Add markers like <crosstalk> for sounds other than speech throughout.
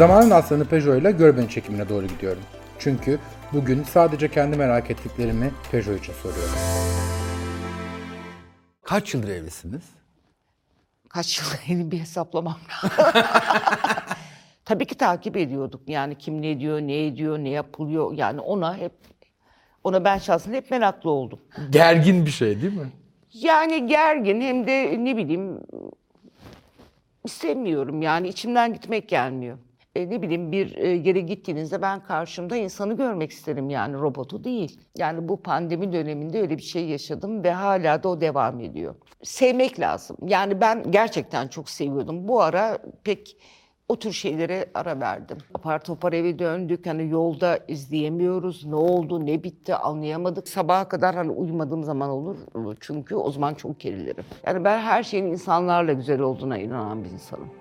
Zamanın aslanı Peugeot ile Görbeni çekimine doğru gidiyorum. Çünkü bugün sadece kendi merak ettiklerimi Peugeot için soruyorum. Kaç yıldır evlisiniz? Kaç yıl <laughs> bir hesaplamam lazım. <laughs> Tabii ki takip ediyorduk. Yani kim ne diyor, ne ediyor, ne yapılıyor. Yani ona hep, ona ben şahsen hep meraklı oldum. Gergin bir şey değil mi? Yani gergin hem de ne bileyim istemiyorum yani içimden gitmek gelmiyor. E, ne bileyim bir e, yere gittiğinizde ben karşımda insanı görmek isterim yani robotu değil. Yani bu pandemi döneminde öyle bir şey yaşadım ve hala da o devam ediyor. Sevmek lazım. Yani ben gerçekten çok seviyordum. Bu ara pek o tür şeylere ara verdim. Apar topar eve döndük. Hani yolda izleyemiyoruz. Ne oldu, ne bitti anlayamadık. Sabaha kadar hani uyumadığım zaman olur. Çünkü o zaman çok gerilirim. Yani ben her şeyin insanlarla güzel olduğuna inanan bir insanım.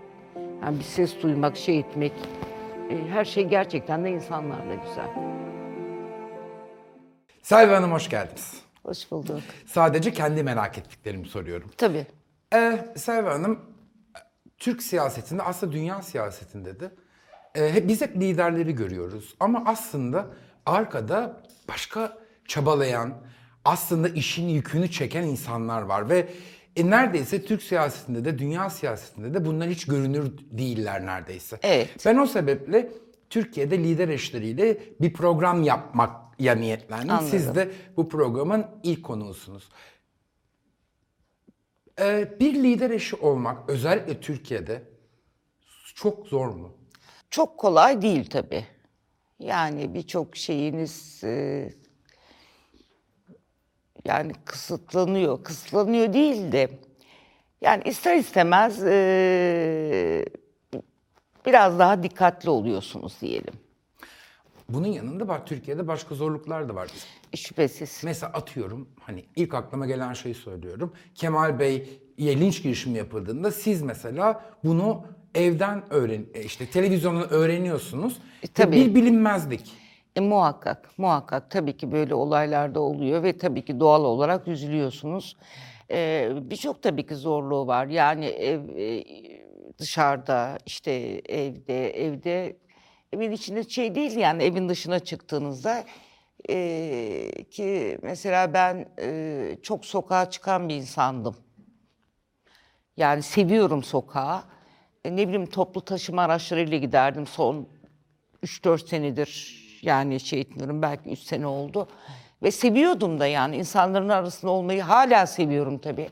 Yani bir ses duymak, şey etmek, e, her şey gerçekten de insanlarla güzel. Selvi Hanım hoş geldiniz. Hoş bulduk. Sadece kendi merak ettiklerimi soruyorum. Tabii. Ee, Selvi Hanım, Türk siyasetinde aslında dünya siyasetinde de e, hep- biz hep liderleri görüyoruz. Ama aslında arkada başka çabalayan, aslında işin yükünü çeken insanlar var. Ve e, neredeyse Türk siyasetinde de dünya siyasetinde de bunlar hiç görünür değiller neredeyse. Evet. Ben o sebeple Türkiye'de lider eşleriyle bir program yapmak ya niyetlendim. Siz Anladım. de bu programın ilk konuğusunuz. Ee, bir lider eşi olmak özellikle Türkiye'de çok zor mu? Çok kolay değil tabii. Yani birçok şeyiniz e, yani kısıtlanıyor. Kısıtlanıyor değil de yani ister istemez e, biraz daha dikkatli oluyorsunuz diyelim. Bunun yanında bak Türkiye'de başka zorluklar da var. E, Şüphesiz. Mesela atıyorum hani ilk aklıma gelen şeyi söylüyorum. Kemal Bey'e linç girişimi yapıldığında siz mesela bunu evden öğren e, işte televizyondan öğreniyorsunuz. Ve tabii. Bir bilinmezlik. E, muhakkak, muhakkak tabii ki böyle olaylar da oluyor ve tabii ki doğal olarak üzülüyorsunuz. E, Birçok tabii ki zorluğu var. Yani ev e, dışarıda, işte evde, evde evin içinde şey değil yani evin dışına çıktığınızda e, ki mesela ben e, çok sokağa çıkan bir insandım. Yani seviyorum sokağı. E, ne bileyim toplu taşıma araçlarıyla giderdim son 3-4 senedir yani şey etmiyorum belki 3 sene oldu. Ve seviyordum da yani insanların arasında olmayı hala seviyorum tabii.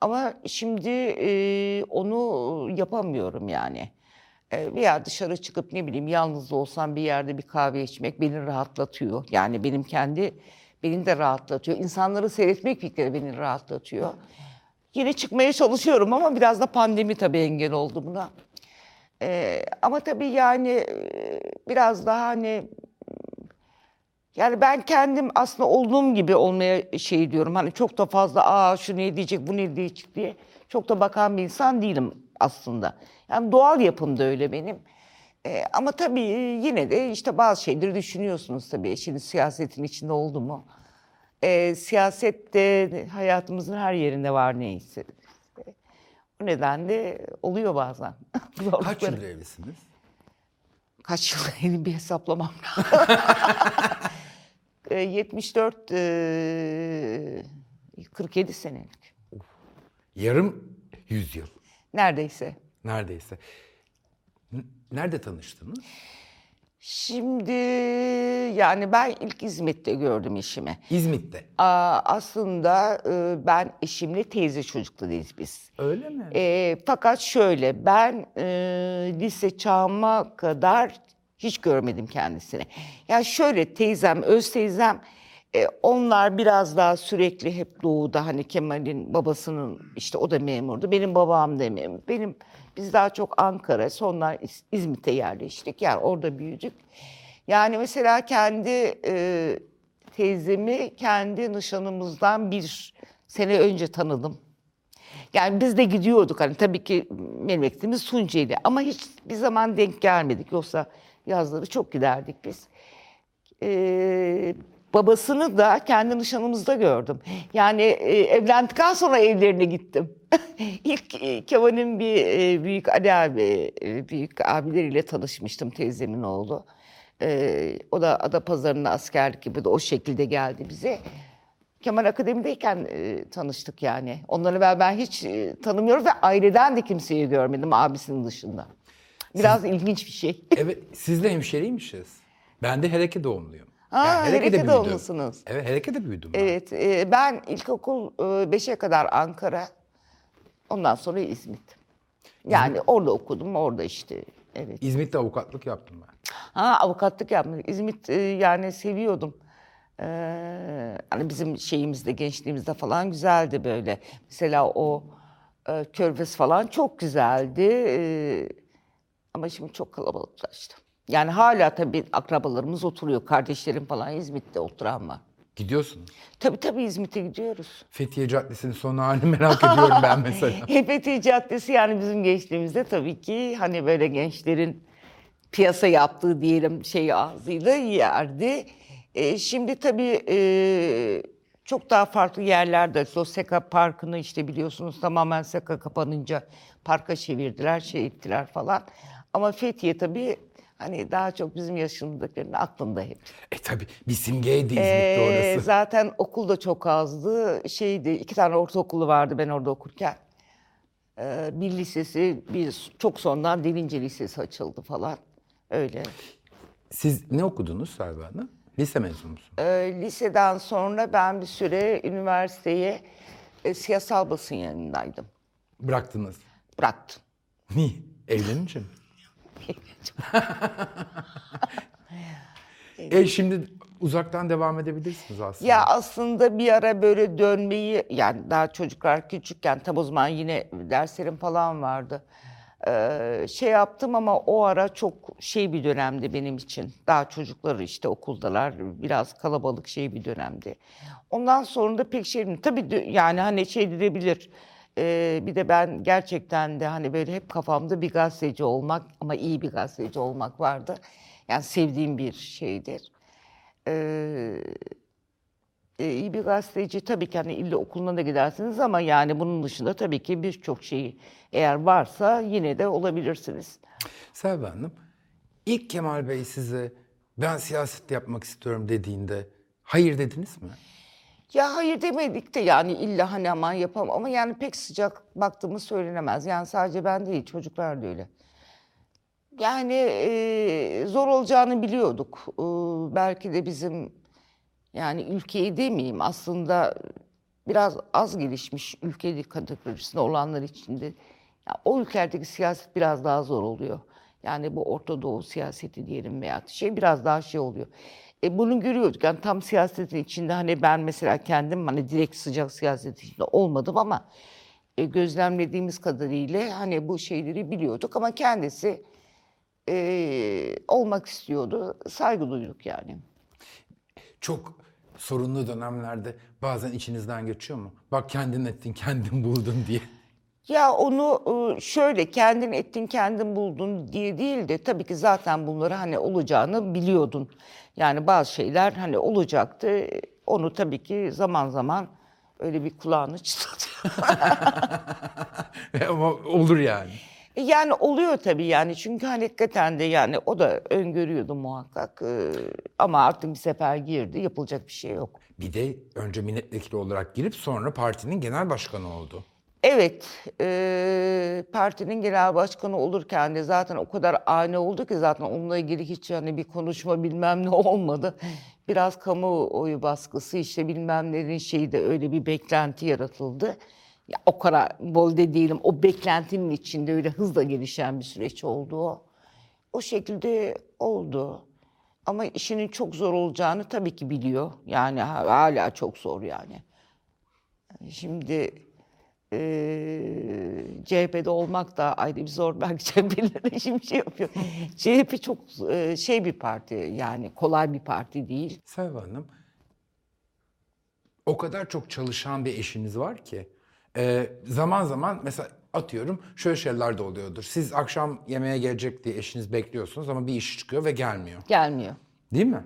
Ama şimdi e, onu yapamıyorum yani. E, veya dışarı çıkıp ne bileyim yalnız olsam bir yerde bir kahve içmek beni rahatlatıyor. Yani benim kendi beni de rahatlatıyor. İnsanları seyretmek kere beni rahatlatıyor. Yine çıkmaya çalışıyorum ama biraz da pandemi tabii engel oldu buna. Ee, ama tabii yani e, biraz daha hani yani ben kendim aslında olduğum gibi olmaya şey diyorum. Hani çok da fazla aa şu ne diyecek bu ne diyecek diye çok da bakan bir insan değilim aslında. Yani doğal yapım da öyle benim. Ee, ama tabii yine de işte bazı şeyleri düşünüyorsunuz tabii. Şimdi siyasetin içinde oldu mu? Ee, siyaset de hayatımızın her yerinde var neyse. O nedenle oluyor bazen. <laughs> Kaç yıldır evlisiniz? Kaç yıl <laughs> bir hesaplamam lazım. <laughs> Ee, 74, e, 47 senelik. Yarım yüzyıl Neredeyse. neredeyse. Nerede tanıştınız? Şimdi yani ben ilk İzmit'te gördüm eşimi. İzmit'te. Aa, aslında e, ben eşimle teyze çocuklarıyız biz. Öyle mi? E, fakat şöyle ben e, lise çağıma kadar hiç görmedim kendisini. Ya şöyle teyzem, öz teyzem e, onlar biraz daha sürekli hep doğuda hani Kemal'in babasının işte o da memurdu. Benim babam da memur. Benim biz daha çok Ankara, sonra İz- İzmit'e yerleştik. Yani orada büyüdük. Yani mesela kendi e, teyzemi kendi nişanımızdan bir sene önce tanıdım. Yani biz de gidiyorduk hani tabii ki memleketimiz Tunceli ama hiç bir zaman denk gelmedik. Yoksa yazları çok giderdik biz. Ee, babasını da kendi nişanımızda gördüm. Yani e, evlendikten sonra evlerine gittim. <laughs> İlk e, Kemal'in bir e, büyük Ali abi, e, büyük abileriyle tanışmıştım teyzemin oğlu. E, o da Adapazarı'na askerlik gibi de o şekilde geldi bize. Kemal Akademi'deyken e, tanıştık yani. Ondan evvel ben hiç e, tanımıyorum ve aileden de kimseyi görmedim abisinin dışında. Biraz ilginç bir şey. <laughs> Evet, siz de hemşeriymişiz. Ben de Hereke doğumluyum. Aa, Yani Hereke'de Hereke büyüdüm. doğumlusunuz. Evet, Hereke'de büyüdüm ben. Evet, e, ben ilkokul 5'e kadar Ankara, ondan sonra İzmit. Yani orada okudum, orada işte. Evet. İzmit'te avukatlık yaptım ben. Ha avukatlık yapmış. İzmit e, yani seviyordum. Ee, hani bizim şeyimizde, gençliğimizde falan güzeldi böyle. Mesela o e, Körfez falan çok güzeldi. Ee, ama şimdi çok kalabalıklaştı. Yani hala tabii akrabalarımız oturuyor. Kardeşlerim falan İzmit'te oturan var. Gidiyorsunuz. Tabii tabii İzmit'e gidiyoruz. Fethiye Caddesi'nin son halini merak ediyorum ben mesela. <laughs> Hepeti Caddesi yani bizim gençliğimizde tabii ki hani böyle gençlerin piyasa yaptığı diyelim şey ağzıyla yerdi. E, şimdi tabii e, çok daha farklı yerlerde o Seka Parkı'nı işte biliyorsunuz tamamen Seka kapanınca parka çevirdiler, şey ettiler falan. Ama Fethiye tabii hani daha çok bizim yaşımızdakilerin aklında hep. E tabi bir simgeydi İzmit'te Ee, orası. <laughs> zaten okul da çok azdı. Şeydi, iki tane ortaokulu vardı ben orada okurken. Ee, bir lisesi, bir çok sonradan Delince Lisesi açıldı falan. Öyle. Siz ne okudunuz Selva Hanım? Lise mezunu musunuz? Ee, liseden sonra ben bir süre üniversiteye e, siyasal basın yanındaydım. Bıraktınız. Bıraktım. Niye? Evlenince mi? <laughs> e şimdi uzaktan devam edebilirsiniz aslında. Ya aslında bir ara böyle dönmeyi yani daha çocuklar küçükken tam o zaman yine derslerim falan vardı. Ee, şey yaptım ama o ara çok şey bir dönemdi benim için. Daha çocukları işte okuldalar biraz kalabalık şey bir dönemdi. Ondan sonra da pek şey tabii yani hani şey denebilir. Ee, bir de ben gerçekten de hani böyle hep kafamda bir gazeteci olmak ama iyi bir gazeteci olmak vardı. Yani sevdiğim bir şeydir. Ee, e, iyi bir gazeteci tabii ki hani illa okuluna da gidersiniz ama yani bunun dışında tabii ki birçok şeyi eğer varsa yine de olabilirsiniz. Selva Hanım, ilk Kemal Bey size ben siyaset yapmak istiyorum dediğinde hayır dediniz mi? Ya hayır demedik de yani illa hani aman yapamam ama yani pek sıcak baktığımız söylenemez. Yani sadece ben değil çocuklar da öyle. Yani e, zor olacağını biliyorduk. E, belki de bizim yani ülkeyi demeyeyim aslında biraz az gelişmiş ülke kategorisinde olanlar için de ya o ülkelerdeki siyaset biraz daha zor oluyor. Yani bu Orta Doğu siyaseti diyelim veya şey biraz daha şey oluyor. E bunu görüyorduk. Yani tam siyasetin içinde hani ben mesela kendim hani direkt sıcak siyaset içinde olmadım ama e, gözlemlediğimiz kadarıyla hani bu şeyleri biliyorduk ama kendisi e, olmak istiyordu. Saygı duyduk yani. Çok sorunlu dönemlerde bazen içinizden geçiyor mu? Bak kendin ettin, kendin buldun diye. Ya onu e, şöyle kendin ettin kendin buldun diye değil de tabii ki zaten bunları hani olacağını biliyordun. Yani bazı şeyler hani olacaktı. Onu tabii ki zaman zaman öyle bir kulağını <laughs> çıtlatıyor. Ama olur yani. Yani oluyor tabii yani çünkü hani hakikaten de yani o da öngörüyordu muhakkak. E, Ama artık bir sefer girdi yapılacak bir şey yok. Bir de önce milletvekili olarak girip sonra partinin genel başkanı oldu. Evet, e, partinin genel başkanı olurken de zaten o kadar ani oldu ki zaten onunla ilgili hiç yani bir konuşma bilmem ne <laughs> olmadı. Biraz kamuoyu baskısı işte bilmem nelerin şeyi de öyle bir beklenti yaratıldı. Ya o kadar bol de değilim. O beklentinin içinde öyle hızla gelişen bir süreç oldu o. O şekilde oldu. Ama işinin çok zor olacağını tabii ki biliyor. Yani ha- hala çok zor yani. Şimdi eee CHP'de olmak da ayrı bir zor. <laughs> Belki CHP'liler de şimdi şey yapıyor. CHP çok eee, şey bir parti yani kolay bir parti değil. Selva Hanım, o kadar çok çalışan bir eşiniz var ki e, zaman zaman mesela atıyorum şöyle şeyler de oluyordur. Siz akşam yemeğe gelecek diye eşiniz bekliyorsunuz ama bir iş çıkıyor ve gelmiyor. Gelmiyor. Değil mi?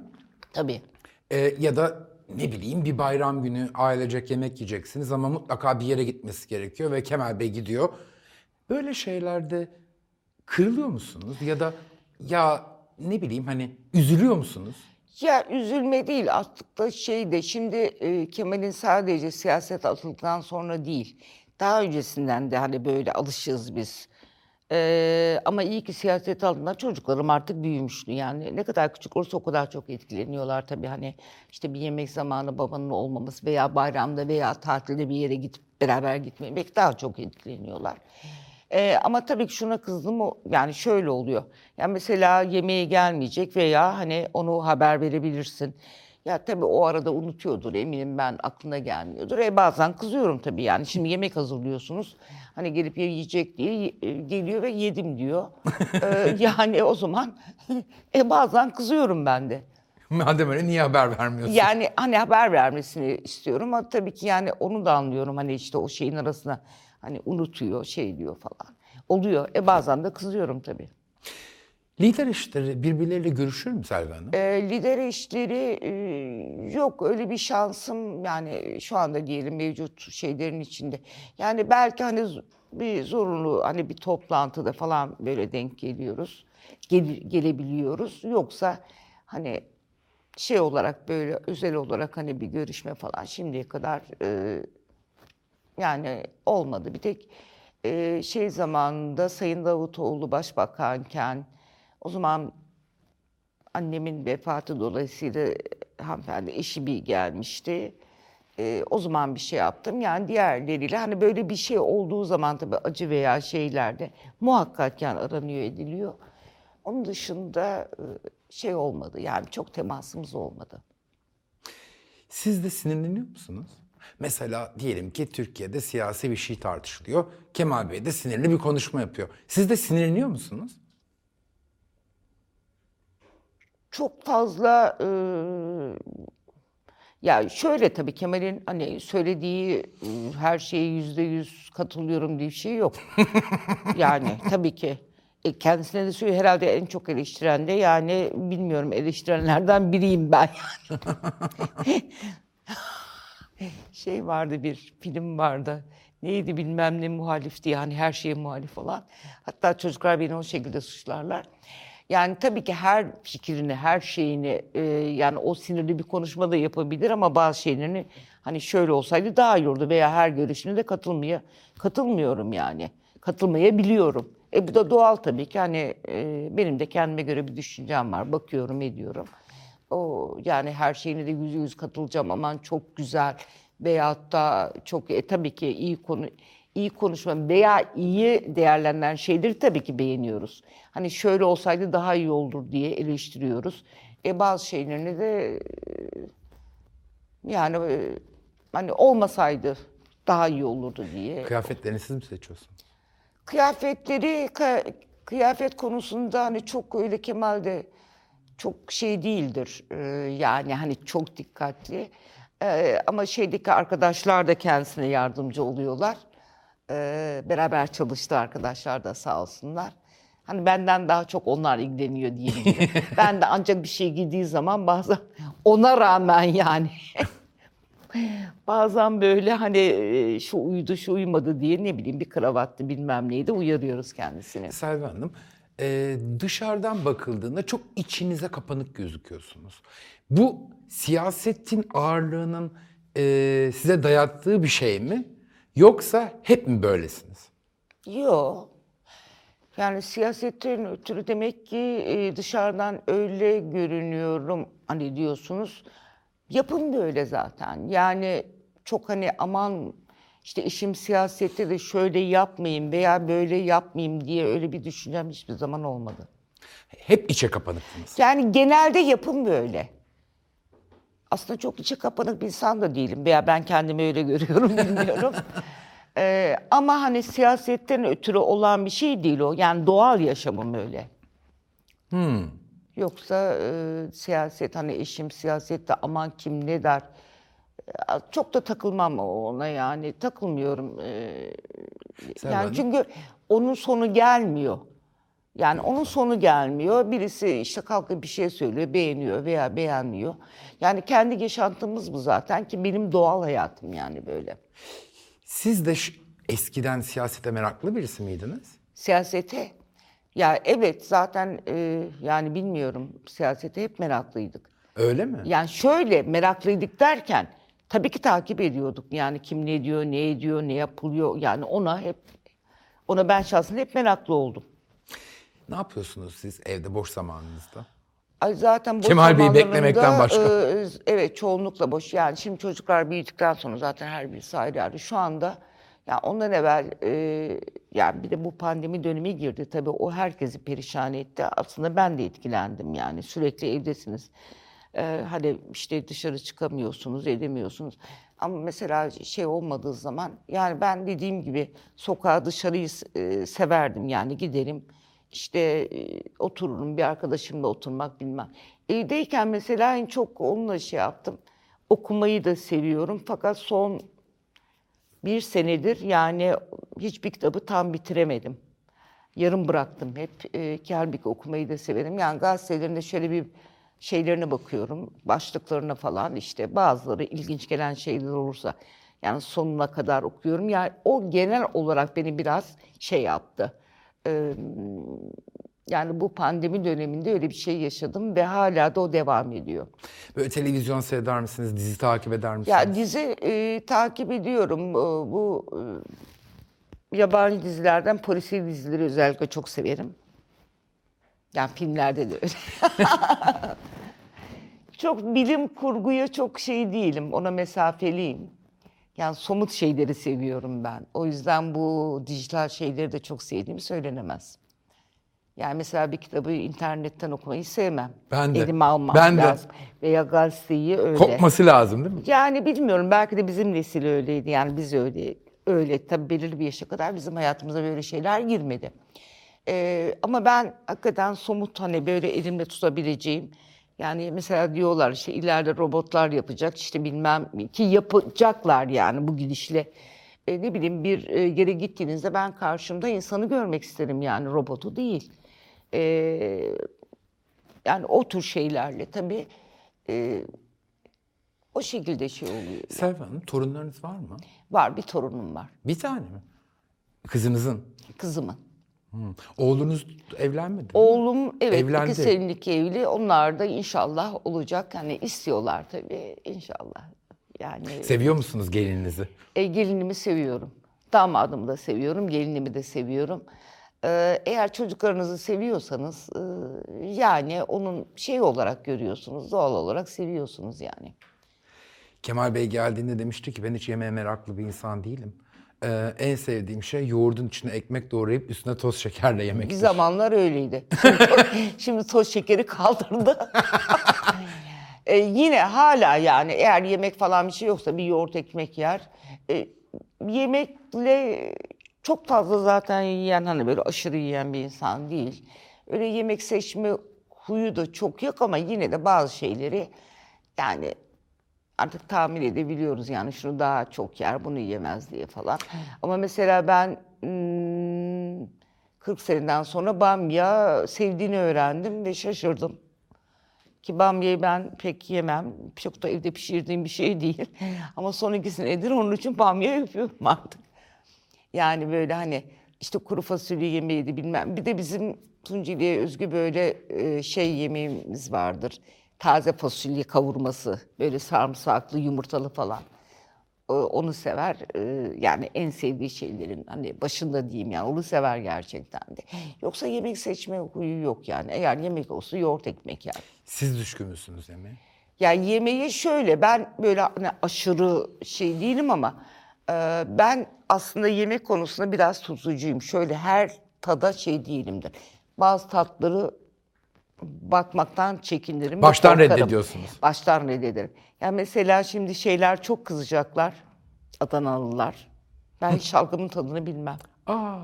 Tabii. E, ya da ne bileyim bir bayram günü ailecek yemek yiyeceksiniz ama mutlaka bir yere gitmesi gerekiyor ve Kemal Bey gidiyor. Böyle şeylerde kırılıyor musunuz ya da ya ne bileyim hani üzülüyor musunuz? Ya üzülme değil aslında şey de şimdi e, Kemal'in sadece siyaset atıldıktan sonra değil. Daha öncesinden de hani böyle alışığız biz. Ee, ama iyi ki siyaset aldığında çocuklarım artık büyümüştü. Yani ne kadar küçük olursa o kadar çok etkileniyorlar tabii. Hani işte bir yemek zamanı babanın olmaması veya bayramda veya tatilde bir yere gidip beraber gitmemek daha çok etkileniyorlar. Ee, ama tabii ki şuna kızdım o yani şöyle oluyor. Yani mesela yemeğe gelmeyecek veya hani onu haber verebilirsin. Ya tabii o arada unutuyordur eminim ben aklına gelmiyordur. E bazen kızıyorum tabii yani. Şimdi yemek hazırlıyorsunuz. Hani gelip yiyecek diye e, geliyor ve yedim diyor. Ee, <laughs> yani o zaman <laughs> e bazen kızıyorum ben de. Madem öyle niye haber vermiyorsun? Yani hani haber vermesini istiyorum ama tabii ki yani onu da anlıyorum. Hani işte o şeyin arasına hani unutuyor, şey diyor falan. Oluyor. E bazen de kızıyorum tabii. Lider işleri birbirleriyle görüşür mü Selvi Hanım? E, lider işleri e, yok öyle bir şansım yani şu anda diyelim mevcut şeylerin içinde. Yani belki hani bir zorunlu hani bir toplantıda falan böyle denk geliyoruz. Gel- gelebiliyoruz. Yoksa hani şey olarak böyle özel olarak hani bir görüşme falan şimdiye kadar e, yani olmadı. Bir tek e, şey zamanında Sayın Davutoğlu başbakanken o zaman annemin vefatı dolayısıyla hanımefendi eşi bir gelmişti. E, o zaman bir şey yaptım. Yani diğerleriyle hani böyle bir şey olduğu zaman tabii acı veya şeylerde muhakkak yani aranıyor ediliyor. Onun dışında e, şey olmadı yani çok temasımız olmadı. Siz de sinirleniyor musunuz? Mesela diyelim ki Türkiye'de siyasi bir şey tartışılıyor. Kemal Bey de sinirli bir konuşma yapıyor. Siz de sinirleniyor musunuz? Çok fazla e, ya şöyle tabii Kemal'in hani söylediği her şeye yüzde yüz katılıyorum diye bir şey yok. <laughs> yani tabii ki e, kendisine de söylüyor herhalde en çok eleştiren de yani bilmiyorum eleştirenlerden biriyim ben yani. <laughs> şey vardı bir film vardı. Neydi bilmem ne muhalif diye hani her şeye muhalif olan. Hatta çocuklar beni o şekilde suçlarlar. Yani tabii ki her fikrini, her şeyini e, yani o sinirli bir konuşma da yapabilir ama bazı şeylerini hani şöyle olsaydı daha iyi olurdu veya her görüşüne de katılmaya katılmıyorum yani. Katılmayabiliyorum. E bu da doğal tabii ki hani e, benim de kendime göre bir düşüncem var. Bakıyorum, ediyorum. O yani her şeyine de yüzde yüz katılacağım aman çok güzel veyahut da çok e, tabii ki iyi konu iyi konuşma veya iyi değerlenen şeyleri tabii ki beğeniyoruz. Hani şöyle olsaydı daha iyi olur diye eleştiriyoruz. E bazı şeylerini de e, yani e, hani olmasaydı daha iyi olurdu diye. Kıyafetlerini siz mi seçiyorsunuz? Kıyafetleri, kıyafet konusunda hani çok öyle Kemal de çok şey değildir. Ee, yani hani çok dikkatli. Ee, ama şeydeki arkadaşlar da kendisine yardımcı oluyorlar. Ee, beraber çalıştı arkadaşlar da sağ olsunlar. Hani benden daha çok onlar ilgileniyor diyebilirim. <laughs> ben de ancak bir şey giydiği zaman bazen ona rağmen yani <laughs> Bazen böyle hani e, şu uyudu şu uyumadı diye ne bileyim bir kravattı bilmem neydi uyarıyoruz kendisini. Selvi Hanım, e, dışarıdan bakıldığında çok içinize kapanık gözüküyorsunuz. Bu siyasetin ağırlığının e, size dayattığı bir şey mi? Yoksa hep mi böylesiniz? Yok. Yani siyasetten ötürü demek ki e, dışarıdan öyle görünüyorum hani diyorsunuz. Yapım da öyle zaten. Yani çok hani aman işte işim siyasette de şöyle yapmayayım veya böyle yapmayayım diye öyle bir düşüncem hiçbir zaman olmadı. Hep içe kapanıksınız. Yani genelde yapım böyle. Aslında çok içe kapanık bir insan da değilim veya ben kendimi öyle <laughs> görüyorum bilmiyorum. Ee, ama hani siyasetten ötürü olan bir şey değil o. Yani doğal yaşamım öyle. Yoksa e, siyaset hani eşim siyasette aman kim ne der. E, Çok da takılmam ona yani takılmıyorum. E, Selva yani Hanım? çünkü onun sonu gelmiyor. Yani onun sonu gelmiyor. Birisi işte kalkıp bir şey söylüyor, beğeniyor veya beğenmiyor. Yani kendi yaşantımız bu zaten ki benim doğal hayatım yani böyle. Siz de eskiden siyasete meraklı birisi miydiniz? Siyasete, ya evet zaten e, yani bilmiyorum siyasete hep meraklıydık. Öyle mi? Yani şöyle meraklıydık derken tabii ki takip ediyorduk. Yani kim ne diyor, ne ediyor, ne yapılıyor. Yani ona hep ona ben şahsen hep meraklı oldum. Ne yapıyorsunuz siz evde boş zamanınızda? Ay zaten boş Kemal Bey'i beklemekten başka. e, evet çoğunlukla boş. Yani şimdi çocuklar büyüdükten sonra zaten her birisi ayrı ayrı. Şu anda ya ondan evvel e, yani bir de bu pandemi dönemi girdi. Tabii o herkesi perişan etti. Aslında ben de etkilendim yani. Sürekli evdesiniz. E, hani işte dışarı çıkamıyorsunuz, edemiyorsunuz. Ama mesela şey olmadığı zaman yani ben dediğim gibi sokağa dışarıyı e, severdim yani giderim. İşte e, otururum bir arkadaşımla oturmak bilmem. Evdeyken mesela en çok onunla şey yaptım. Okumayı da seviyorum fakat son bir senedir yani hiçbir kitabı tam bitiremedim. Yarım bıraktım hep. E, halbuki okumayı da severim. Yani gazetelerinde şöyle bir şeylerine bakıyorum. Başlıklarına falan işte bazıları ilginç gelen şeyler olursa yani sonuna kadar okuyorum. Yani o genel olarak beni biraz şey yaptı. Yani bu pandemi döneminde öyle bir şey yaşadım ve hala da o devam ediyor. Böyle televizyon seyreder misiniz? Dizi takip eder misiniz? Ya dizi e, takip ediyorum. E, bu e, yabancı dizilerden polisiye dizileri özellikle çok severim. Yani filmlerde de öyle. <laughs> çok bilim kurguya çok şey değilim. Ona mesafeliyim. Yani somut şeyleri seviyorum ben. O yüzden bu dijital şeyleri de çok sevdiğim söylenemez. Yani mesela bir kitabı internetten okumayı sevmem. Ben de. Elime almam Ben de. lazım. Veya gazeteyi öyle. Kopması lazım değil mi? Yani bilmiyorum belki de bizim nesil öyleydi yani biz öyle öyle tabii belirli bir yaşa kadar bizim hayatımıza böyle şeyler girmedi. Ee, ama ben hakikaten somut hani böyle elimle tutabileceğim yani mesela diyorlar işte ileride robotlar yapacak işte bilmem ki yapacaklar yani bu gidişle. Ee, ne bileyim bir e, yere gittiğinizde ben karşımda insanı görmek isterim yani robotu değil. Ee, yani o tür şeylerle tabii e, o şekilde şey oluyor. Selva Hanım torunlarınız var mı? Var bir torunum var. Bir tane mi? Kızınızın. Kızımın. Hmm. Oğlunuz evlenmedi mi? Oğlum evet Evlendi. iki senelik evli. Onlar da inşallah olacak. Hani istiyorlar tabii inşallah. Yani Seviyor musunuz gelininizi? e, gelinimi seviyorum. Damadımı da seviyorum, gelinimi de seviyorum. Ee, eğer çocuklarınızı seviyorsanız e, yani onun şey olarak görüyorsunuz, doğal olarak seviyorsunuz yani. Kemal Bey geldiğinde demişti ki ben hiç yemeğe meraklı bir insan değilim. Ee, en sevdiğim şey yoğurdun içine ekmek doğrayıp üstüne toz şekerle yemek. Bir zamanlar öyleydi. Şimdi, <laughs> şimdi toz şekeri kaldırdı. Ee, yine hala yani eğer yemek falan bir şey yoksa bir yoğurt ekmek yer. Ee, yemekle çok fazla zaten yiyen hani böyle aşırı yiyen bir insan değil. Öyle yemek seçme huyu da çok yok ama yine de bazı şeyleri yani artık tahmin edebiliyoruz yani şunu daha çok yer bunu yemez diye falan. Ama mesela ben hmm, 40 seneden sonra bamya sevdiğini öğrendim ve şaşırdım. Ki bamyayı ben pek yemem. Çok da evde pişirdiğim bir şey değil. Ama son iki senedir onun için bamya yapıyorum artık. Yani böyle hani işte kuru fasulye yemeğiydi bilmem. Bir de bizim Tunceli'ye özgü böyle e, şey yemeğimiz vardır. Taze fasulye kavurması. Böyle sarımsaklı, yumurtalı falan. O- Onu sever. E, Yani en sevdiği şeylerin hani başında diyeyim yani onu sever gerçekten de. Yoksa yemek seçme huyu yok yani. Eğer yemek olsa yoğurt ekmek yer. Siz düşkün müsünüz yemeğe? Yani yemeği şöyle ben böyle hani aşırı şey değilim ama e, ben aslında yemek konusunda biraz tutucuyum. Şöyle her tada şey değilimdir. Bazı tatları bakmaktan çekinirim. Baştan korkarım. reddediyorsunuz. Baştan reddederim. Yani mesela şimdi şeyler çok kızacaklar. Adanalılar. Ben hiç şalgamın tadını bilmem. Aa,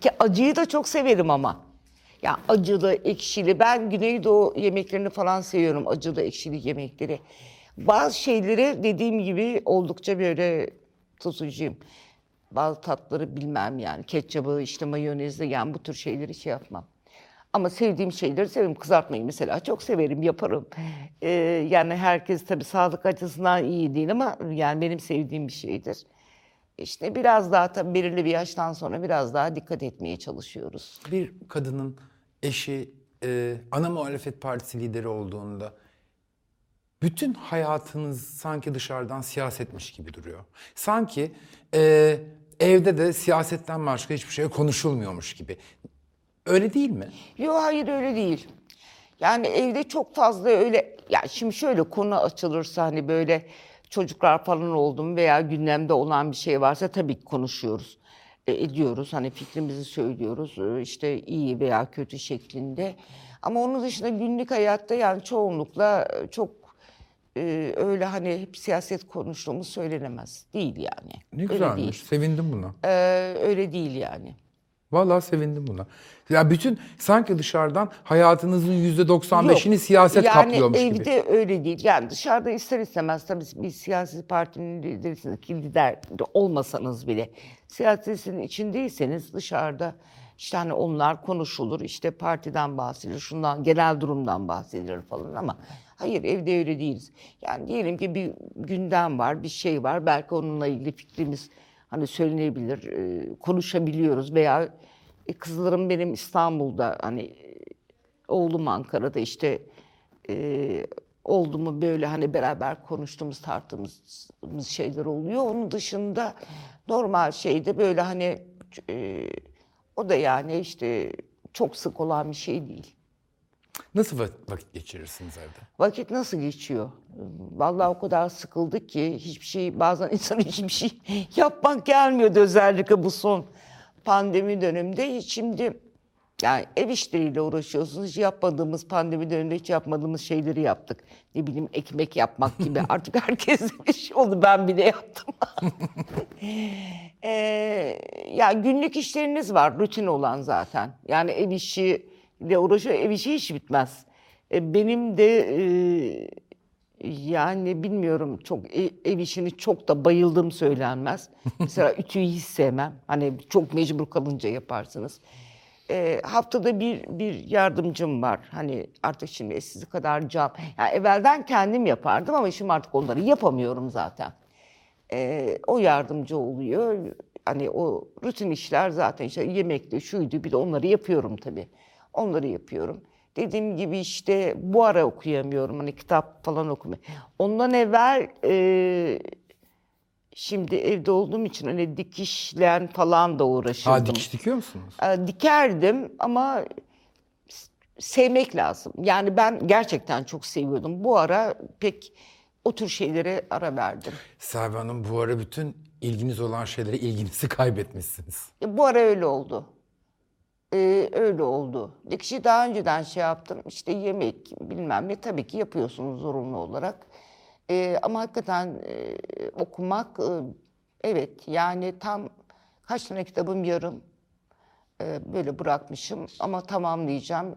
Ki acıyı da çok severim ama. Ya acılı, ekşili. Ben Güneydoğu yemeklerini falan seviyorum. Acılı, ekşili yemekleri. Bazı şeyleri dediğim gibi oldukça böyle tutucuyum. bazı tatları bilmem yani. Ketçabı, işte mayonezi yani bu tür şeyleri şey yapmam. Ama sevdiğim şeyleri severim. Kızartmayı mesela çok severim, yaparım. Ee, yani herkes tabii sağlık açısından iyi değil ama yani benim sevdiğim bir şeydir. İşte biraz daha tabii belirli bir yaştan sonra biraz daha dikkat etmeye çalışıyoruz. Bir kadının eşi e, ana muhalefet partisi lideri olduğunda bütün hayatınız sanki dışarıdan siyasetmiş gibi duruyor. Sanki e, evde de siyasetten başka hiçbir şey konuşulmuyormuş gibi. Öyle değil mi? Yok hayır öyle değil. Yani evde çok fazla öyle ya şimdi şöyle konu açılırsa hani böyle çocuklar falan oldu mu veya gündemde olan bir şey varsa tabii ki konuşuyoruz. E, ediyoruz hani fikrimizi söylüyoruz e, işte iyi veya kötü şeklinde. Ama onun dışında günlük hayatta yani çoğunlukla e, çok e, öyle hani hep siyaset konuştuğumuz söylenemez. Değil yani. Ne güzelmiş. Sevindim buna. E, öyle değil yani. Vallahi sevindim buna. Ya bütün sanki dışarıdan hayatınızın yüzde 95'ini siyaset yani kaplıyormuş evde gibi. öyle değil. Yani dışarıda ister istemez tabii bir siyasi partinin liderisiniz ki lider de olmasanız bile siyasetin içindeyseniz dışarıda işte hani onlar konuşulur işte partiden bahsedilir şundan genel durumdan bahsedilir falan ama hayır evde öyle değiliz. Yani diyelim ki bir gündem var bir şey var belki onunla ilgili fikrimiz hani söylenebilir e, konuşabiliyoruz veya e, kızlarım benim İstanbul'da hani e, oğlum Ankara'da işte oldu mu böyle hani beraber konuştuğumuz tarttığımız şeyler oluyor. Onun dışında normal şeyde böyle hani o da yani işte çok sık olan bir şey değil. Nasıl va- vakit geçirirsiniz evde? Vakit nasıl geçiyor? Vallahi o kadar sıkıldık ki hiçbir şey bazen <laughs> insan hiçbir şey yapmak gelmiyordu özellikle bu son pandemi döneminde. Şimdi yani ev işleriyle uğraşıyorsunuz. Hiç yapmadığımız pandemi döneminde hiç yapmadığımız şeyleri yaptık. Ne bileyim ekmek yapmak gibi. <laughs> Artık herkes bir şey oldu. Ben bile yaptım. <laughs> Ee, ya günlük işleriniz var, rutin olan zaten. Yani ev işiyle uğraşıyor, ev işi hiç bitmez. E, benim de e, yani bilmiyorum çok e- ev işini çok da bayıldım söylenmez. <laughs> Mesela ütüyü hiç sevmem. Hani çok mecbur kalınca yaparsınız. E, haftada bir bir yardımcım var. Hani artık şimdi eskisi kadar cam. Yani evvelden kendim yapardım ama şimdi artık onları yapamıyorum zaten. Ee, o yardımcı oluyor. Hani o rutin işler zaten işte yemekti, şuydu bir de onları yapıyorum tabii. Onları yapıyorum. Dediğim gibi işte bu ara okuyamıyorum hani kitap falan okumuyorum. Ondan evvel e, şimdi evde olduğum için hani dikişlen falan da uğraşırdım. Ha dikiş dikiyor musunuz? E, Dikerdim ama sevmek lazım. Yani ben gerçekten çok seviyordum. Bu ara pek o tür şeylere ara verdim. Selvi Hanım bu ara bütün ilginiz olan şeylere ilginizi kaybetmişsiniz. E, Bu ara öyle oldu. Ee, öyle oldu. Dikişi daha önceden şey yaptım. İşte yemek bilmem ne tabii ki yapıyorsunuz zorunlu olarak. Ee, ama hakikaten e, okumak e, evet yani tam kaç tane kitabım yarım e, böyle bırakmışım ama tamamlayacağım.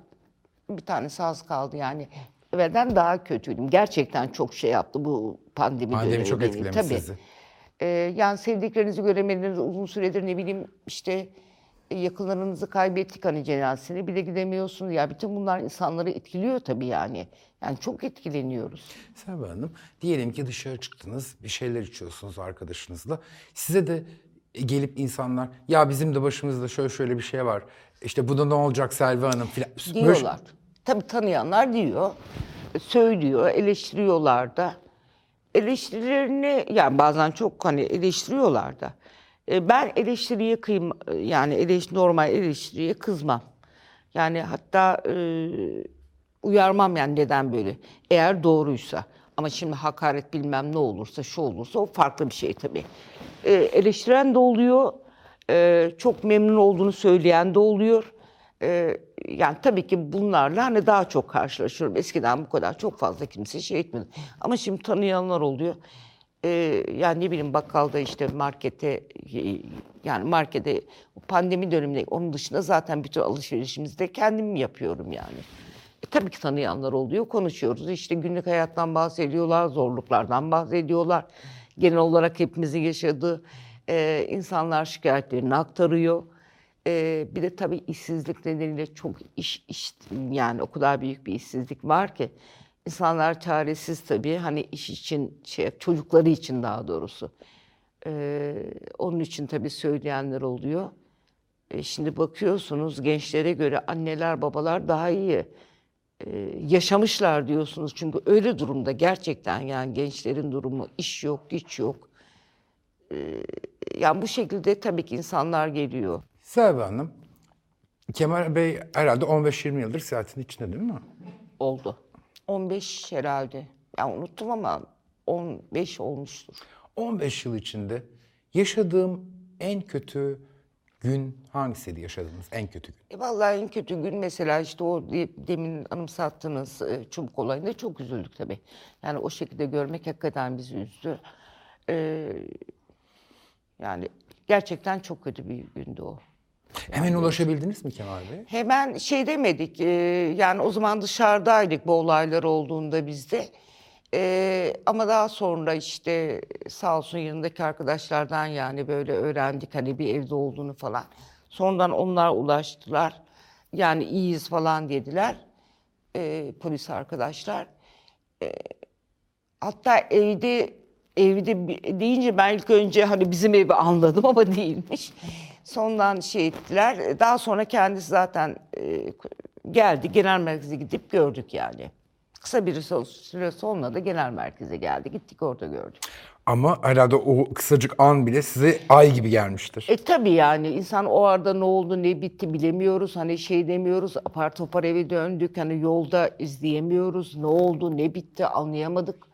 Bir tanesi az kaldı yani. Evvelden daha kötüydüm. Gerçekten çok şey yaptı bu pandemi, Pandemi dönemi çok etkilemiş Tabii. sizi. Ee, yani sevdiklerinizi göremediniz uzun süredir ne bileyim işte e, yakınlarınızı kaybettik hani cenazesine bile gidemiyorsunuz. Ya bütün bunlar insanları etkiliyor tabii yani. Yani çok etkileniyoruz. Selvi Hanım diyelim ki dışarı çıktınız bir şeyler içiyorsunuz arkadaşınızla. Size de gelip insanlar ya bizim de başımızda şöyle şöyle bir şey var. İşte bu da ne olacak Selvi Hanım filan. Böyle- Diyorlar. Tabii tanıyanlar diyor. Söylüyor, eleştiriyorlar da. Eleştirilerini yani bazen çok hani eleştiriyorlar da. E, Ben eleştiriye kıyım yani eleş, normal eleştiriye kızmam. Yani hatta e, uyarmam yani neden böyle. Eğer doğruysa. Ama şimdi hakaret bilmem ne olursa şu olursa o farklı bir şey tabii. E, eleştiren de oluyor. e, çok memnun olduğunu söyleyen de oluyor. Ee, yani tabii ki bunlarla hani daha çok karşılaşıyorum. Eskiden bu kadar çok fazla kimse şey etmedi. Ama şimdi tanıyanlar oluyor. Ee, yani ne bileyim bakkalda işte markete yani markete pandemi döneminde onun dışında zaten bütün alışverişimizi de kendim yapıyorum yani. E, tabii ki tanıyanlar oluyor, konuşuyoruz. İşte günlük hayattan bahsediyorlar, zorluklardan bahsediyorlar. Genel olarak hepimizin yaşadığı Ee, insanlar şikayetlerini aktarıyor. Ee, bir de tabii işsizlik nedeniyle çok iş, iş yani o kadar büyük bir işsizlik var ki insanlar çaresiz tabii hani iş için şey çocukları için daha doğrusu. Ee, onun için tabii söyleyenler oluyor. E, şimdi bakıyorsunuz gençlere göre anneler babalar daha iyi e, yaşamışlar diyorsunuz. Çünkü öyle durumda gerçekten yani gençlerin durumu iş yok, güç yok. E, yani bu şekilde tabii ki insanlar geliyor. Selva Hanım, Kemal Bey herhalde 15-20 yıldır siyasetin içinde değil mi? Oldu. 15 herhalde. Yani unuttum ama 15 olmuştur. 15 yıl içinde yaşadığım en kötü gün hangisiydi yaşadığınız en kötü gün? E vallahi en kötü gün mesela işte o de- demin anımsattığınız e, çubuk olayında çok üzüldük tabii. Yani o şekilde görmek hakikaten bizi üzdü. E, yani gerçekten çok kötü bir gündü o. Hemen ulaşabildiniz mi Kemal Bey? Hemen şey demedik, e, yani o zaman dışarıdaydık bu olaylar olduğunda bizde. E, ama daha sonra işte sağ olsun yanındaki arkadaşlardan yani böyle öğrendik hani bir evde olduğunu falan. Sonradan onlar ulaştılar. Yani iyiyiz falan dediler e, polis arkadaşlar. E, hatta evde evde deyince ben ilk önce hani bizim evi anladım ama <laughs> değilmiş. Sondan şey ettiler. Daha sonra kendisi zaten e, geldi. Genel merkeze gidip gördük yani. Kısa bir süre- sonra da genel merkeze geldi. Gittik orada gördük. Ama herhalde o kısacık an bile size ay gibi gelmiştir. E tabii yani insan o arada ne oldu ne bitti bilemiyoruz. Hani şey demiyoruz apar topar eve döndük. Hani yolda izleyemiyoruz. Ne oldu ne bitti anlayamadık.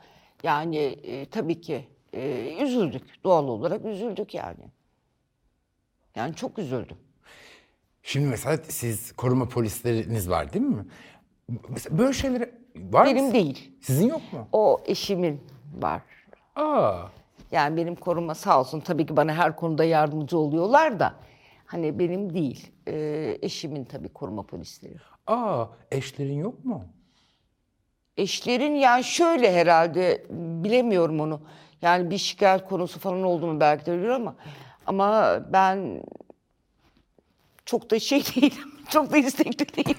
Yani e, tabii ki e, üzüldük. Doğal olarak üzüldük yani. Yani çok üzüldüm. Şimdi mesela siz koruma polisleriniz var değil mi? Mesela böyle şeylere var mı? Benim değil. Sizin yok mu? O eşimin var. Aa. Yani benim koruma sağ olsun tabii ki bana her konuda yardımcı oluyorlar da. Hani benim değil. E, eşimin tabii koruma polisleri. Aa, eşlerin yok mu? Eşlerin yani şöyle herhalde bilemiyorum onu. Yani bir şikayet konusu falan oldu mu belki de biliyor ama ama ben çok da şey <laughs> değilim. Çok da istekli değilim.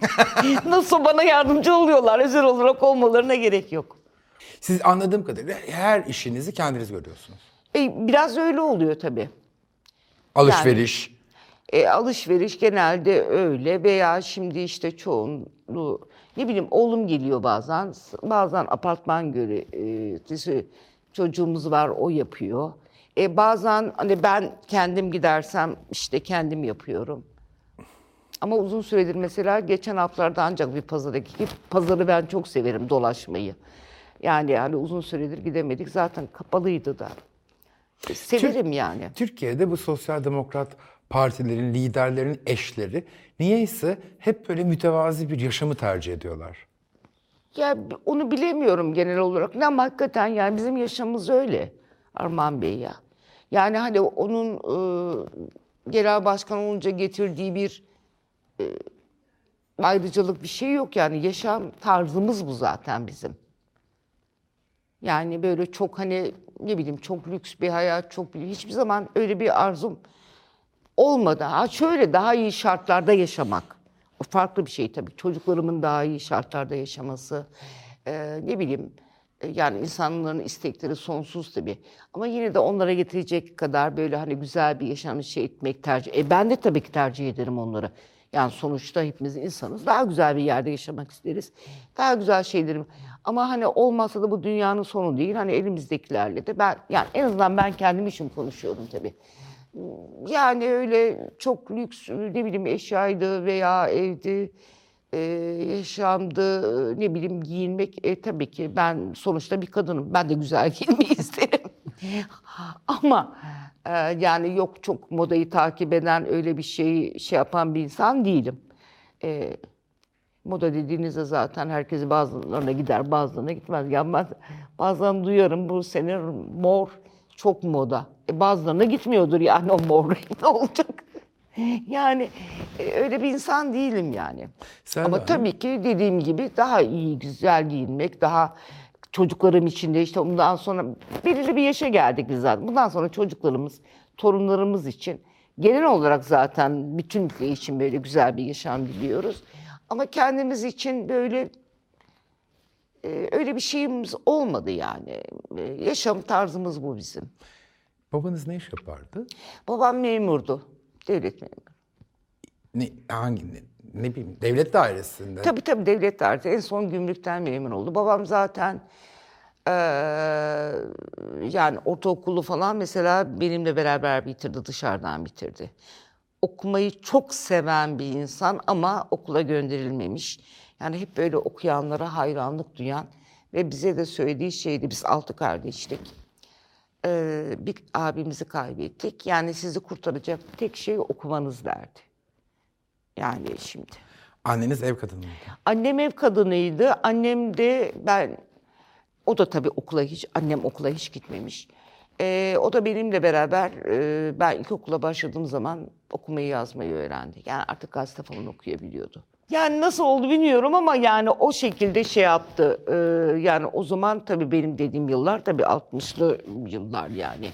<laughs> Nasıl bana yardımcı oluyorlar. Özel olarak olmalarına gerek yok. Siz anladığım kadarıyla her işinizi kendiniz görüyorsunuz. E, biraz öyle oluyor tabii. Alışveriş. E, alışveriş genelde öyle veya şimdi işte çoğunluğu ne bileyim oğlum geliyor bazen bazen apartman görevlisi çocuğumuz var o yapıyor. E, bazen hani ben kendim gidersem işte kendim yapıyorum. Ama uzun süredir mesela geçen haftalarda ancak bir pazara gidip pazarı ben çok severim dolaşmayı. Yani yani uzun süredir gidemedik zaten kapalıydı da. E, Severim yani. Türkiye'de bu sosyal demokrat partilerin, liderlerin eşleri niyeyse hep böyle mütevazi bir yaşamı tercih ediyorlar. Ya onu bilemiyorum genel olarak ama hakikaten yani bizim yaşamımız öyle Armağan Bey ya. Yani hani onun e, genel başkan olunca getirdiği bir e, ayrıcalık bir şey yok yani yaşam tarzımız bu zaten bizim. Yani böyle çok hani ne bileyim çok lüks bir hayat, çok hiçbir zaman öyle bir arzum olmadı. Ha şöyle daha iyi şartlarda yaşamak. O farklı bir şey tabii. Çocuklarımın daha iyi şartlarda yaşaması. Ee, ne bileyim yani insanların istekleri sonsuz tabii. Ama yine de onlara getirecek kadar böyle hani güzel bir yaşam şey etmek tercih. E ben de tabii ki tercih ederim onları. Yani sonuçta hepimiz insanız. Daha güzel bir yerde yaşamak isteriz. Daha güzel şeylerim. Ama hani olmazsa da bu dünyanın sonu değil. Hani elimizdekilerle de ben yani en azından ben kendim için konuşuyorum tabii. Yani öyle çok lüks ne bileyim eşyaydı veya evdi, e, yaşamdı, ne bileyim giyinmek. E, tabii ki ben sonuçta bir kadınım. Ben de güzel <laughs> giyinmeyi isterim. <laughs> Ama e, yani yok çok modayı takip eden öyle bir şeyi şey yapan bir insan değilim. E, Moda dediğinizde zaten herkes bazılarına gider, bazılarına gitmez. Yani ben bazen duyarım bu sene mor çok moda. E bazılarına gitmiyordur yani o mor <laughs> ne olacak? Yani e, öyle bir insan değilim yani. Selva Ama tabii ki dediğim gibi daha iyi, güzel giyinmek, daha çocuklarım için de işte ondan sonra belirli bir yaşa geldik biz zaten. Bundan sonra çocuklarımız, torunlarımız için genel olarak zaten bütün ülke için böyle güzel bir yaşam diliyoruz. Ama kendimiz için böyle e, öyle bir şeyimiz olmadı yani. E, yaşam tarzımız bu bizim. Babanız ne iş yapardı? Babam memurdu. Devlet memuru. Ne, hangi, ne, ne bileyim, devlet dairesinde. Tabii tabii devlet dairesi. En son gümrükten memur oldu. Babam zaten eee, yani ortaokulu falan mesela benimle beraber bitirdi, dışarıdan bitirdi. Okumayı çok seven bir insan ama okula gönderilmemiş. Yani hep böyle okuyanlara hayranlık duyan ve bize de söylediği şeydi, biz altı kardeşlik. Eee, bir abimizi kaybettik. Yani sizi kurtaracak tek şey okumanız derdi. Yani şimdi. Anneniz ev kadını mıydı? Annem ev kadınıydı. Annem de ben o da tabii okula hiç annem okula hiç gitmemiş. Ee, o da benimle beraber e, ben ilkokula başladığım zaman okumayı yazmayı öğrendi. Yani artık gazete falan okuyabiliyordu. Yani nasıl oldu bilmiyorum ama yani o şekilde şey yaptı. Ee, yani o zaman tabii benim dediğim yıllar tabii 60'lı yıllar yani.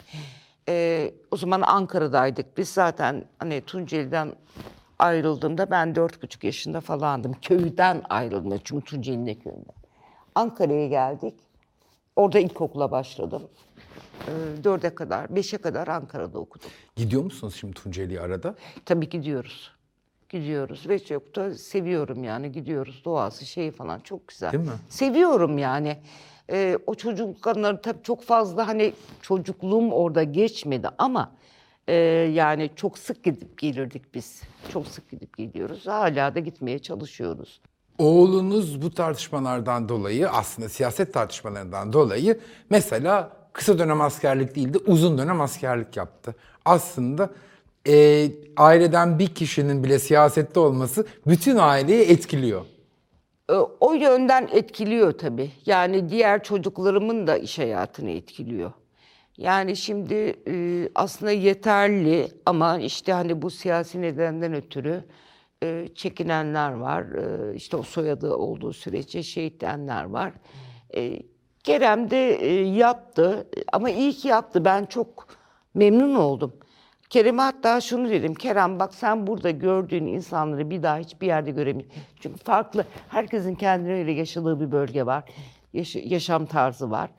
Ee, o zaman Ankara'daydık. Biz zaten hani Tunceli'den ayrıldığımda ben dört buçuk yaşında falandım. Köyden ayrıldım çünkü Tunceli'nin de köyünden. Ankara'ya geldik. Orada ilkokula başladım. Ee, dörde kadar, beşe kadar Ankara'da okudum. Gidiyor musunuz şimdi Tunceli'ye arada? Tabii gidiyoruz. Gidiyoruz ve çok da seviyorum yani gidiyoruz. Doğası şey falan çok güzel. Değil mi? Seviyorum yani. Ee, o çocuk anıları tabii çok fazla hani çocukluğum orada geçmedi ama e, yani çok sık gidip gelirdik biz. Çok sık gidip geliyoruz. Hala da gitmeye çalışıyoruz. Oğlunuz bu tartışmalardan dolayı aslında siyaset tartışmalarından dolayı mesela kısa dönem askerlik değil de uzun dönem askerlik yaptı. Aslında e, aileden bir kişinin bile siyasette olması bütün aileyi etkiliyor. E, O yönden etkiliyor tabii. Yani diğer çocuklarımın da iş hayatını etkiliyor. Yani şimdi e, aslında yeterli ama işte hani bu siyasi nedenden ötürü e, çekinenler var. E, işte o soyadı olduğu sürece edenler var. Kerem de yaptı ama iyi ki yaptı. Ben çok memnun oldum. Kerem'e hatta şunu dedim. Kerem bak sen burada gördüğün insanları bir daha hiçbir yerde göremiyorsun. Çünkü farklı, herkesin kendine öyle yaşadığı bir bölge var. Yaş- yaşam tarzı var.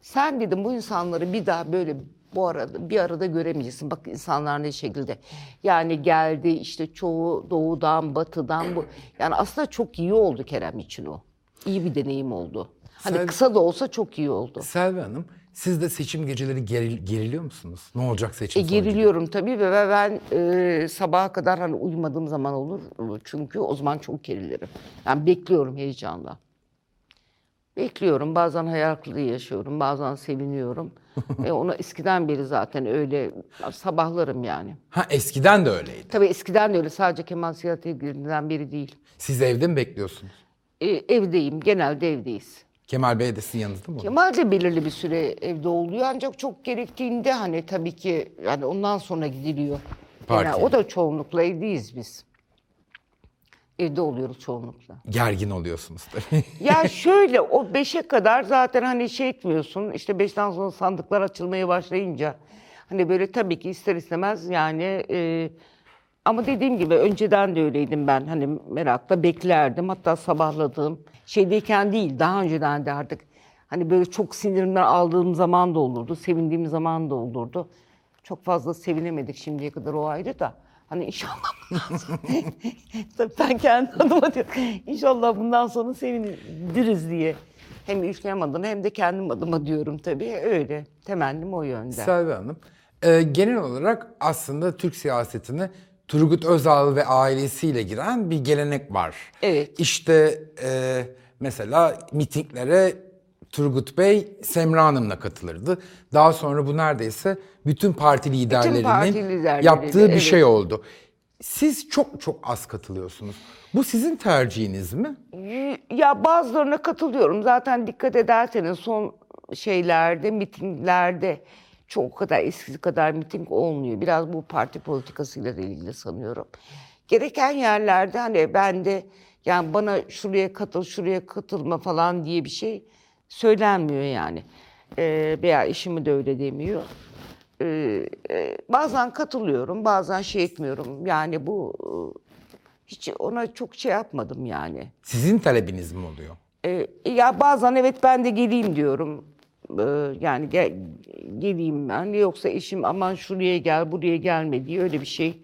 Sen dedim bu insanları bir daha böyle bu arada bir arada göremeyeceksin. Bak insanlar ne şekilde. Yani geldi işte çoğu doğudan, batıdan bu. Yani aslında çok iyi oldu Kerem için o. İyi bir deneyim oldu. Hani Sen- kısa da olsa çok iyi oldu. Selvi Hanım siz de seçim geceleri geril- geriliyor musunuz? Ne olacak seçim E, geriliyorum tabii ve ben e, sabaha kadar hani uyumadığım zaman olur. Çünkü o zaman çok gerilirim. Yani bekliyorum heyecanla. Bekliyorum. Bazen hayal kırıklığı yaşıyorum. Bazen seviniyorum. e, onu <laughs> eskiden beri zaten öyle sabahlarım yani. Ha eskiden de öyleydi. Tabii eskiden de öyle. Sadece Kemal Siyasetgir'den beri değil. Siz evde mi bekliyorsunuz? E, evdeyim. Genelde evdeyiz. Kemal Bey de sizin yanınızda mı? Kemal de belirli bir süre evde oluyor ancak çok gerektiğinde hani tabii ki yani ondan sonra gidiliyor. Yani Partiye. o da çoğunlukla evdeyiz biz. Evde oluyoruz çoğunlukla. Gergin oluyorsunuz tabii. Ya <laughs> şöyle o beşe kadar zaten hani şey etmiyorsun işte beşten sonra sandıklar açılmaya başlayınca hani böyle tabii ki ister istemez yani e, ama dediğim gibi önceden de öyleydim ben hani merakla beklerdim hatta sabahladığım şeydeyken değil daha önceden de artık hani böyle çok sinirimden aldığım zaman da olurdu sevindiğim zaman da olurdu. Çok fazla sevinemedik şimdiye kadar o ayrı da. Hani inşallah <laughs> tabii ben kendi adıma diyorum, inşallah bundan sonra seviniriz diye. Hem ülkem adına hem de kendim adıma diyorum tabii. Öyle. Temennim o yönde. Selvi Hanım, e, genel olarak aslında Türk siyasetine Turgut Özal ve ailesiyle giren bir gelenek var. Evet. İşte e, mesela mitinglere Turgut Bey Semra Hanım'la katılırdı. Daha sonra bu neredeyse bütün parti liderlerinin parti liderleriyle, yaptığı bir evet. şey oldu. Siz çok çok az katılıyorsunuz. Bu sizin tercihiniz mi? Ya bazılarına katılıyorum. Zaten dikkat ederseniz son şeylerde, mitinglerde çok kadar eskisi kadar miting olmuyor. Biraz bu parti politikasıyla da ilgili sanıyorum. Gereken yerlerde hani ben de yani bana şuraya katıl, şuraya katılma falan diye bir şey söylenmiyor yani. Ee, veya eşimi de öyle demiyor. Ee, e, bazen katılıyorum, bazen şey etmiyorum. Yani bu e, hiç ona çok şey yapmadım yani. Sizin talebiniz mi oluyor? Ee, ya bazen evet ben de geleyim diyorum. Ee, yani gel, geleyim ben. Yoksa eşim aman şuraya gel, buraya gelme diye öyle bir şey.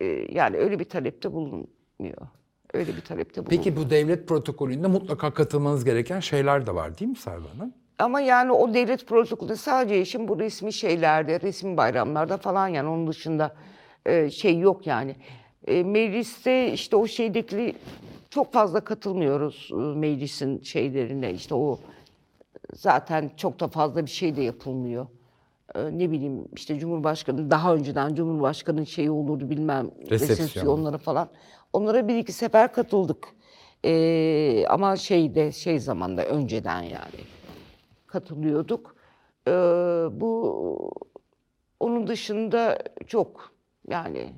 e, yani öyle bir talepte bulunmuyor. Öyle bir talepte bulunmuyor. Peki bu devlet protokolünde mutlaka katılmanız gereken şeyler de var değil mi Selva Hanım? Ama yani o devlet protokolü sadece eşim bu resmi şeylerde, resmi bayramlarda falan yani onun dışında e, şey yok yani. E, mecliste işte o şeydeki çok fazla katılmıyoruz meclisin şeylerine işte o zaten çok da fazla bir şey de yapılmıyor. E, ne bileyim işte Cumhurbaşkanı daha önceden Cumhurbaşkanı'nın şeyi olurdu bilmem Resepsiyon. resepsiyonları falan. Onlara bir iki sefer katıldık. E, ama şeyde şey zamanda önceden yani katılıyorduk. Ee, bu onun dışında çok yani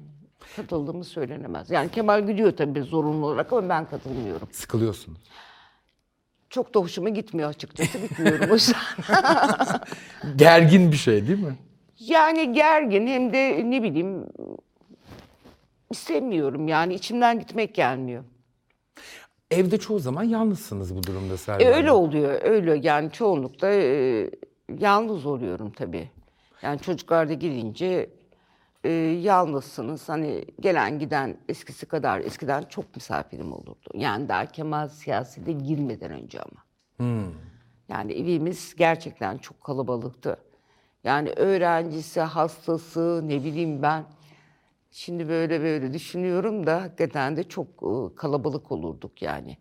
katıldığımı söylenemez. Yani Kemal gidiyor tabii zorunlu olarak ama ben katılmıyorum. Sıkılıyorsunuz. Çok da hoşuma gitmiyor açıkçası. Gitmiyorum o yüzden. <laughs> Gergin bir şey değil mi? Yani gergin hem de ne bileyim istemiyorum yani içimden gitmek gelmiyor. Evde çoğu zaman yalnızsınız bu durumda Selva E, Hanım. öyle oluyor, öyle yani çoğunlukla e, yalnız oluyorum tabii. Yani çocuklar da gidince e, yalnızsınız. Hani gelen giden eskisi kadar eskiden çok misafirim olurdu. Yani daha Kemal siyasete girmeden önce ama. Yani evimiz gerçekten çok kalabalıktı. Yani öğrencisi, hastası, ne bileyim ben. Şimdi böyle böyle düşünüyorum da hakikaten de çok e, kalabalık olurduk yani.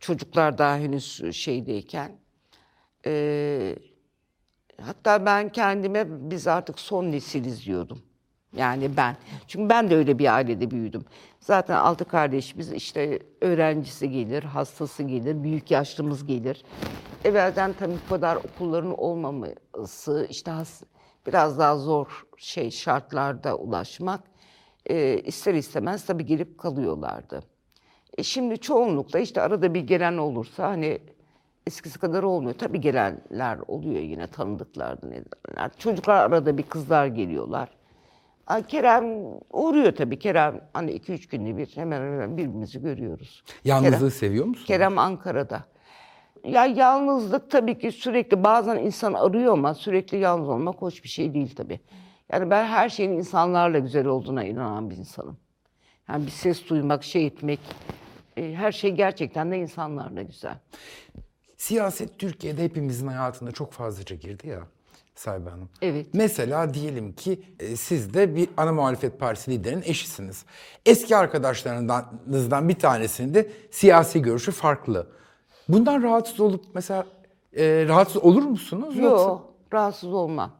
Çocuklar daha henüz şeydeyken. Ee, hatta ben kendime biz artık son nesiliz diyordum. Yani ben. Çünkü ben de öyle bir ailede büyüdüm. Zaten altı kardeşimiz işte öğrencisi gelir, hastası gelir, büyük yaşlımız gelir. Evvelden tabii bu kadar okulların olmaması, işte biraz daha zor şey şartlarda ulaşmak e, ister istemez tabii gelip kalıyorlardı. E şimdi çoğunlukla işte arada bir gelen olursa hani eskisi kadar olmuyor. Tabii gelenler oluyor yine tanıdıklardı nedenler. Çocuklar arada bir kızlar geliyorlar. Kerem uğruyor tabii. Kerem hani iki üç günde bir hemen hemen birbirimizi görüyoruz. Yalnızlığı Kerem, seviyor musunuz? Kerem Ankara'da. Ya yalnızlık tabii ki sürekli bazen insan arıyor ama sürekli yalnız olmak hoş bir şey değil tabii. Yani ben her şeyin insanlarla güzel olduğuna inanan bir insanım. Yani bir ses duymak, şey etmek, e, her şey gerçekten de insanlarla güzel. Siyaset Türkiye'de hepimizin hayatında çok fazlaca girdi ya Selva Hanım. Evet. Mesela diyelim ki e, siz de bir ana muhalefet partisi liderinin eşisiniz. Eski arkadaşlarınızdan bir tanesinin de siyasi görüşü farklı. Bundan rahatsız olup mesela e, rahatsız olur musunuz? Yoksa Yok, rahatsız olmam.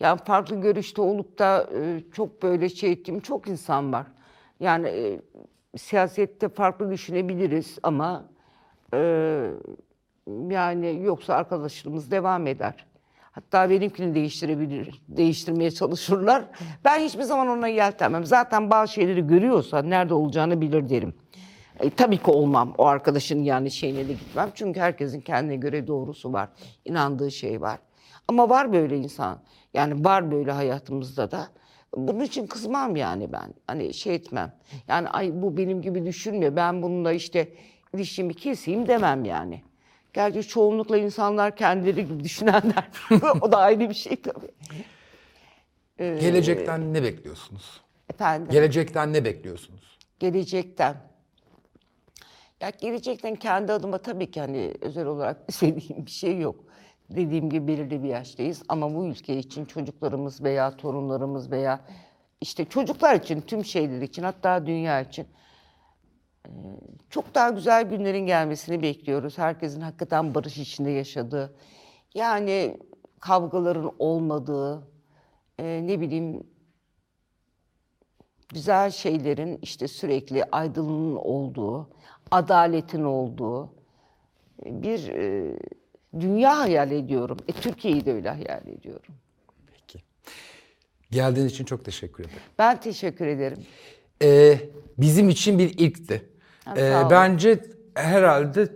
Yani farklı görüşte olup da e, çok böyle şey ettiğim çok insan var. Yani e, siyasette farklı düşünebiliriz ama e, yani yoksa arkadaşlarımız devam eder. Hatta benimkini değiştirebilir, değiştirmeye çalışırlar. Ben hiçbir zaman ona yeltenmem. Zaten bazı şeyleri görüyorsa nerede olacağını bilir derim. E, tabii ki olmam. O arkadaşın yani şeyine de gitmem. Çünkü herkesin kendine göre doğrusu var. inandığı şey var. Ama var böyle insan. Yani var böyle hayatımızda da. Bunun için kızmam yani ben. Hani şey etmem. Yani ay bu benim gibi düşünmüyor. Ben bununla işte ilişkimi keseyim demem yani. Gerçi çoğunlukla insanlar kendileri gibi düşünenler. <laughs> o da ayrı bir şey tabii. gelecekten ne bekliyorsunuz? Efendim. Gelecekten ne bekliyorsunuz? gelecekten. Ya gelecekten kendi adıma tabii ki hani özel olarak <laughs> istediğim bir şey yok. Dediğim gibi belirli bir yaştayız ama bu ülke için çocuklarımız veya torunlarımız veya işte çocuklar için, tüm şeyler için hatta dünya için çok daha güzel günlerin gelmesini bekliyoruz. Herkesin hakikaten barış içinde yaşadığı, yani kavgaların olmadığı, e, ne bileyim güzel şeylerin işte sürekli aydınlığın olduğu, adaletin olduğu bir e, dünya hayal ediyorum. E, Türkiye'yi de öyle hayal ediyorum. Peki. Geldiğiniz için çok teşekkür ederim. Ben teşekkür ederim. Ee, bizim için bir ilkti. Ee, bence herhalde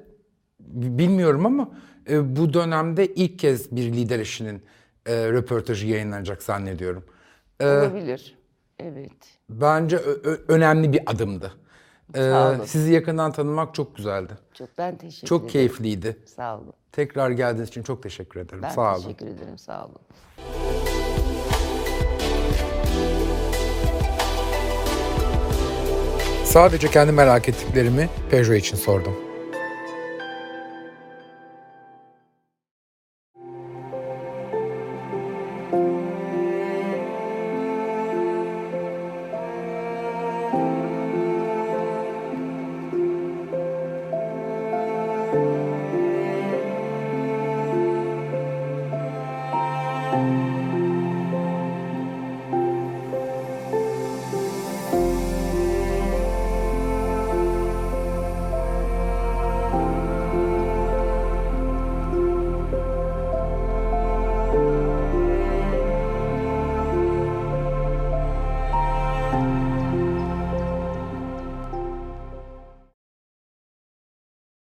bilmiyorum ama e, bu dönemde ilk kez bir lider eşinin e, röportajı yayınlanacak zannediyorum. E, Olabilir. Evet. bence önemli bir adımdı. E, Sağ olun. sizi yakından tanımak çok güzeldi. Çok ben teşekkür Çok ederim. keyifliydi. Sağ olun. Tekrar geldiğiniz için çok teşekkür ederim. Ben Sağ olun. teşekkür ederim. Sağ olun. Sadece kendi merak ettiklerimi Peugeot için sordum.